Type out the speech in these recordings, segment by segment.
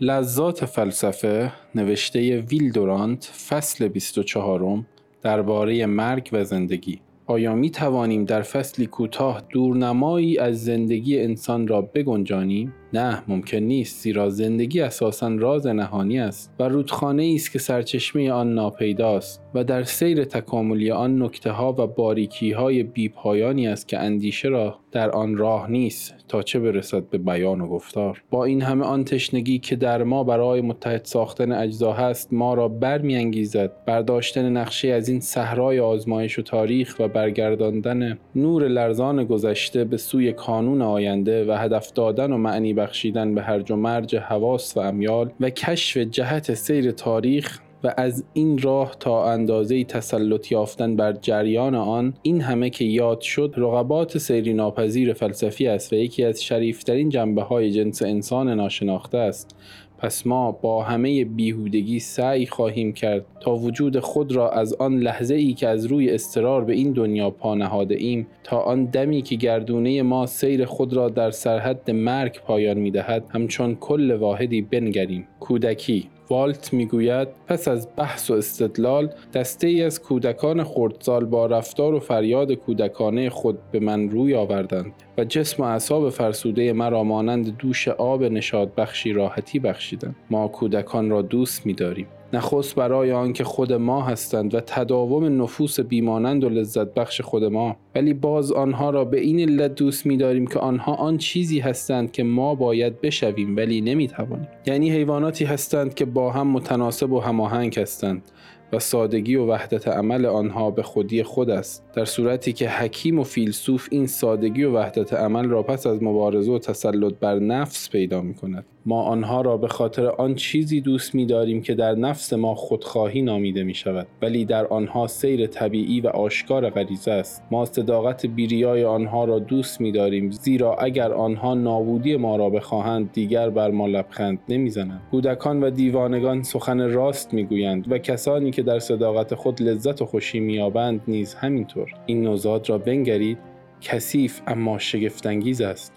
لذات فلسفه نوشته ویل دورانت فصل 24 درباره مرگ و زندگی. آیا می توانیم در فصلی کوتاه دورنمایی از زندگی انسان را بگنجانیم؟ نه ممکن نیست. زیرا زندگی اساسا راز نهانی است و رودخانه است که سرچشمه آن ناپیداست و در سیر تکاملی آن نکته ها و باریکی های بیپایانی است که اندیشه را در آن راه نیست تا چه برسد به بیان و گفتار. با این همه آن تشنگی که در ما برای متحد ساختن اجزا هست ما را برمیانگیزد. برداشتن نقشه از این صحرای آزمایش و تاریخ و برگرداندن نور لرزان گذشته به سوی کانون آینده و هدف دادن و معنی بخشیدن به هرج و مرج حواس و امیال و کشف جهت سیر تاریخ و از این راه تا اندازه تسلط یافتن بر جریان آن این همه که یاد شد رقبات سیری ناپذیر فلسفی است و یکی از شریفترین جنبه های جنس انسان ناشناخته است. پس ما با همه بیهودگی سعی خواهیم کرد تا وجود خود را از آن لحظه ای که از روی استرار به این دنیا پا نهاده ایم تا آن دمی که گردونه ما سیر خود را در سرحد مرگ پایان می دهد همچون کل واحدی بنگریم. کودکی والت می‌گوید پس از بحث و استدلال دسته ای از کودکان خردسال با رفتار و فریاد کودکانه خود به من روی آوردند و جسم و اعصاب فرسوده مرا مانند دوش آب نشاد بخشی راحتی بخشیدند. ما کودکان را دوست می‌داریم. نخست برای آنکه خود ما هستند و تداوم نفوس بیمانند و لذت بخش خود ما ولی باز آنها را به این علت دوست می‌داریم که آنها آن چیزی هستند که ما باید بشویم ولی نمی‌توانیم. یعنی حیواناتی هستند که با هم متناسب و هماهنگ هستند و سادگی و وحدت عمل آنها به خودی خود است. در صورتی که حکیم و فیلسوف این سادگی و وحدت عمل را پس از مبارزه و تسلط بر نفس پیدا می کند ما آنها را به خاطر آن چیزی دوست می داریم که در نفس ما خودخواهی نامیده می شود ولی در آنها سیر طبیعی و آشکار غریزه است. ما صداقت بیریای آنها را دوست می داریم زیرا اگر آنها نابودی ما را بخواهند دیگر بر ما لبخند نمی‌زنند. کودکان و دیوانگان سخن راست می‌گویند و کسانی که در صداقت خود لذت و خوشی مییابند نیز همینطور. این نوزاد را بنگرید کثیف اما شگفتانگیز است.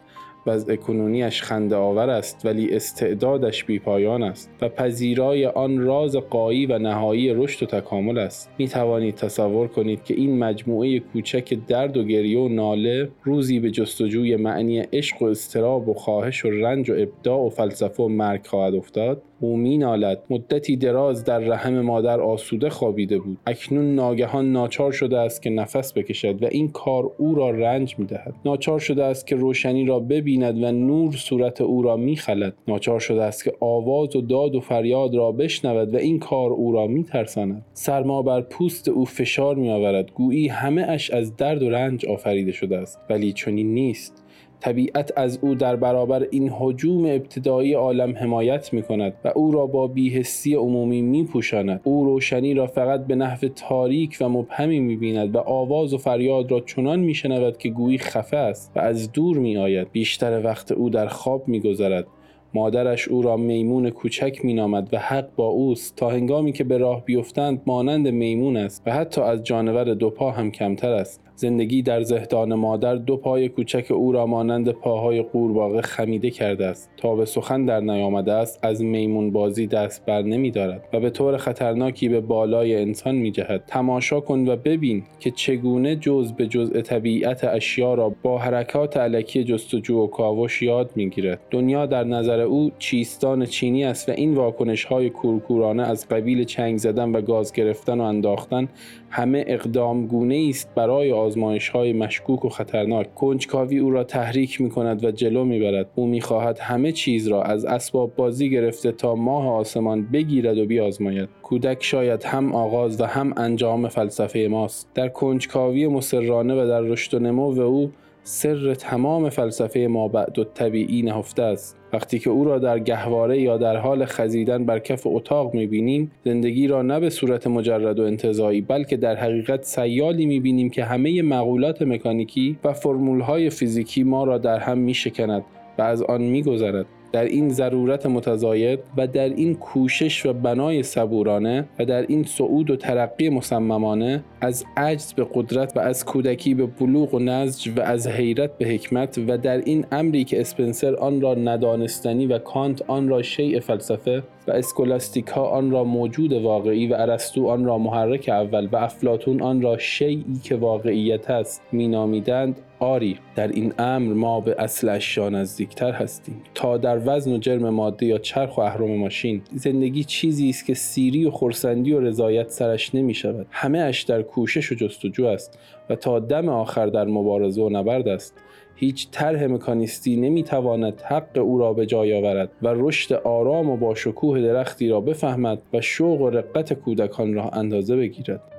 وضع کنونیش خنده آور است ولی استعدادش بیپایان است و پذیرای آن راز قایی و نهایی رشد و تکامل است. می توانید تصور کنید که این مجموعه کوچک درد و گریه و ناله روزی به جستجوی معنی عشق و استراب و خواهش و رنج و ابداع و فلسفه و مرگ خواهد افتاد. او مینالد مدتی دراز در رحم مادر آسوده خوابیده بود. اکنون ناگهان ناچار شده است که نفس بکشد و این کار او را رنج می‌دهد. ناچار شده است که روشنی را ببیند و نور صورت او را میخلد. ناچار شده است که آواز و داد و فریاد را بشنود و این کار او را میترساند. سرما بر پوست او فشار میآورد. گویی همه اش از درد و رنج آفریده شده است. ولی چنین نیست. طبیعت از او در برابر این حجوم ابتدایی عالم حمایت می کند و او را با بیهستی عمومی می پوشاند. او روشنی را فقط به نحو تاریک و مبهمی می بیند و آواز و فریاد را چنان می شنود که گویی خفه است و از دور می آید. بیشتر وقت او در خواب می گذرد. مادرش او را میمون کوچک مینامد و حق با اوست تا هنگامی که به راه بیفتند مانند میمون است و حتی از جانور دو پا هم کمتر است زندگی در زهدان مادر دو پای کوچک او را مانند پاهای قورباغه خمیده کرده است. تا به سخن در نیامده است از میمون بازی دست بر نمی دارد و به طور خطرناکی به بالای انسان می جهد. تماشا کن و ببین که چگونه جز به جزء طبیعت اشیا را با حرکات علکی جستجو و کاوش یاد می گیرد. دنیا در نظر او چیستان چینی است و این واکنش های کورکورانه از قبیل چنگ زدن و گاز گرفتن و انداختن همه اقدام گونه است برای آزمایش های مشکوک و خطرناک. کنجکاوی او را تحریک می کند و جلو می برد او می خواهد همه چیز را از اسباب بازی گرفته تا ماه آسمان بگیرد و بیازماید کودک شاید هم آغاز و هم انجام فلسفه ماست. در کنجکاوی مسررانه و در رشد و نمو او سر تمام فلسفه ما بعد و طبیعی نهفته است. وقتی که او را در گهواره یا در حال خزیدن بر کف اتاق می‌بینیم زندگی را نه به صورت مجرد و انتظایی بلکه در حقیقت سیالی می‌بینیم که همه مقولات مکانیکی و فرمولهای فیزیکی ما را در هم میشکند و از آن میگذرد. در این ضرورت متزاید و در این کوشش و بنای صبورانه و در این صعود و ترقی مصممانه از عجز به قدرت و از کودکی به بلوغ و نزج و از حیرت به حکمت و در این امری که اسپنسر آن را ندانستنی و کانت آن را شیء فلسفه و اسکولاستیکا آن را موجود واقعی و ارسطو آن را محرک اول و افلاتون آن را شیعی که واقعیت است مینامیدند آری در این امر ما به اصل اشیا نزدیکتر هستیم. تا در وزن و جرم ماده یا چرخ و اهرم ماشین زندگی چیزی است که سیری و خورسندی و رضایت سرش نمی شود. همه اش در کوشش و جستجو است و تا دم آخر در مبارزه و نبرد است. هیچ طرح مکانیستی نمی‌تواند حق او را به جای آورد و رشد آرام و با شکوه درختی را بفهمد و شوق و رقت کودکان را اندازه بگیرد.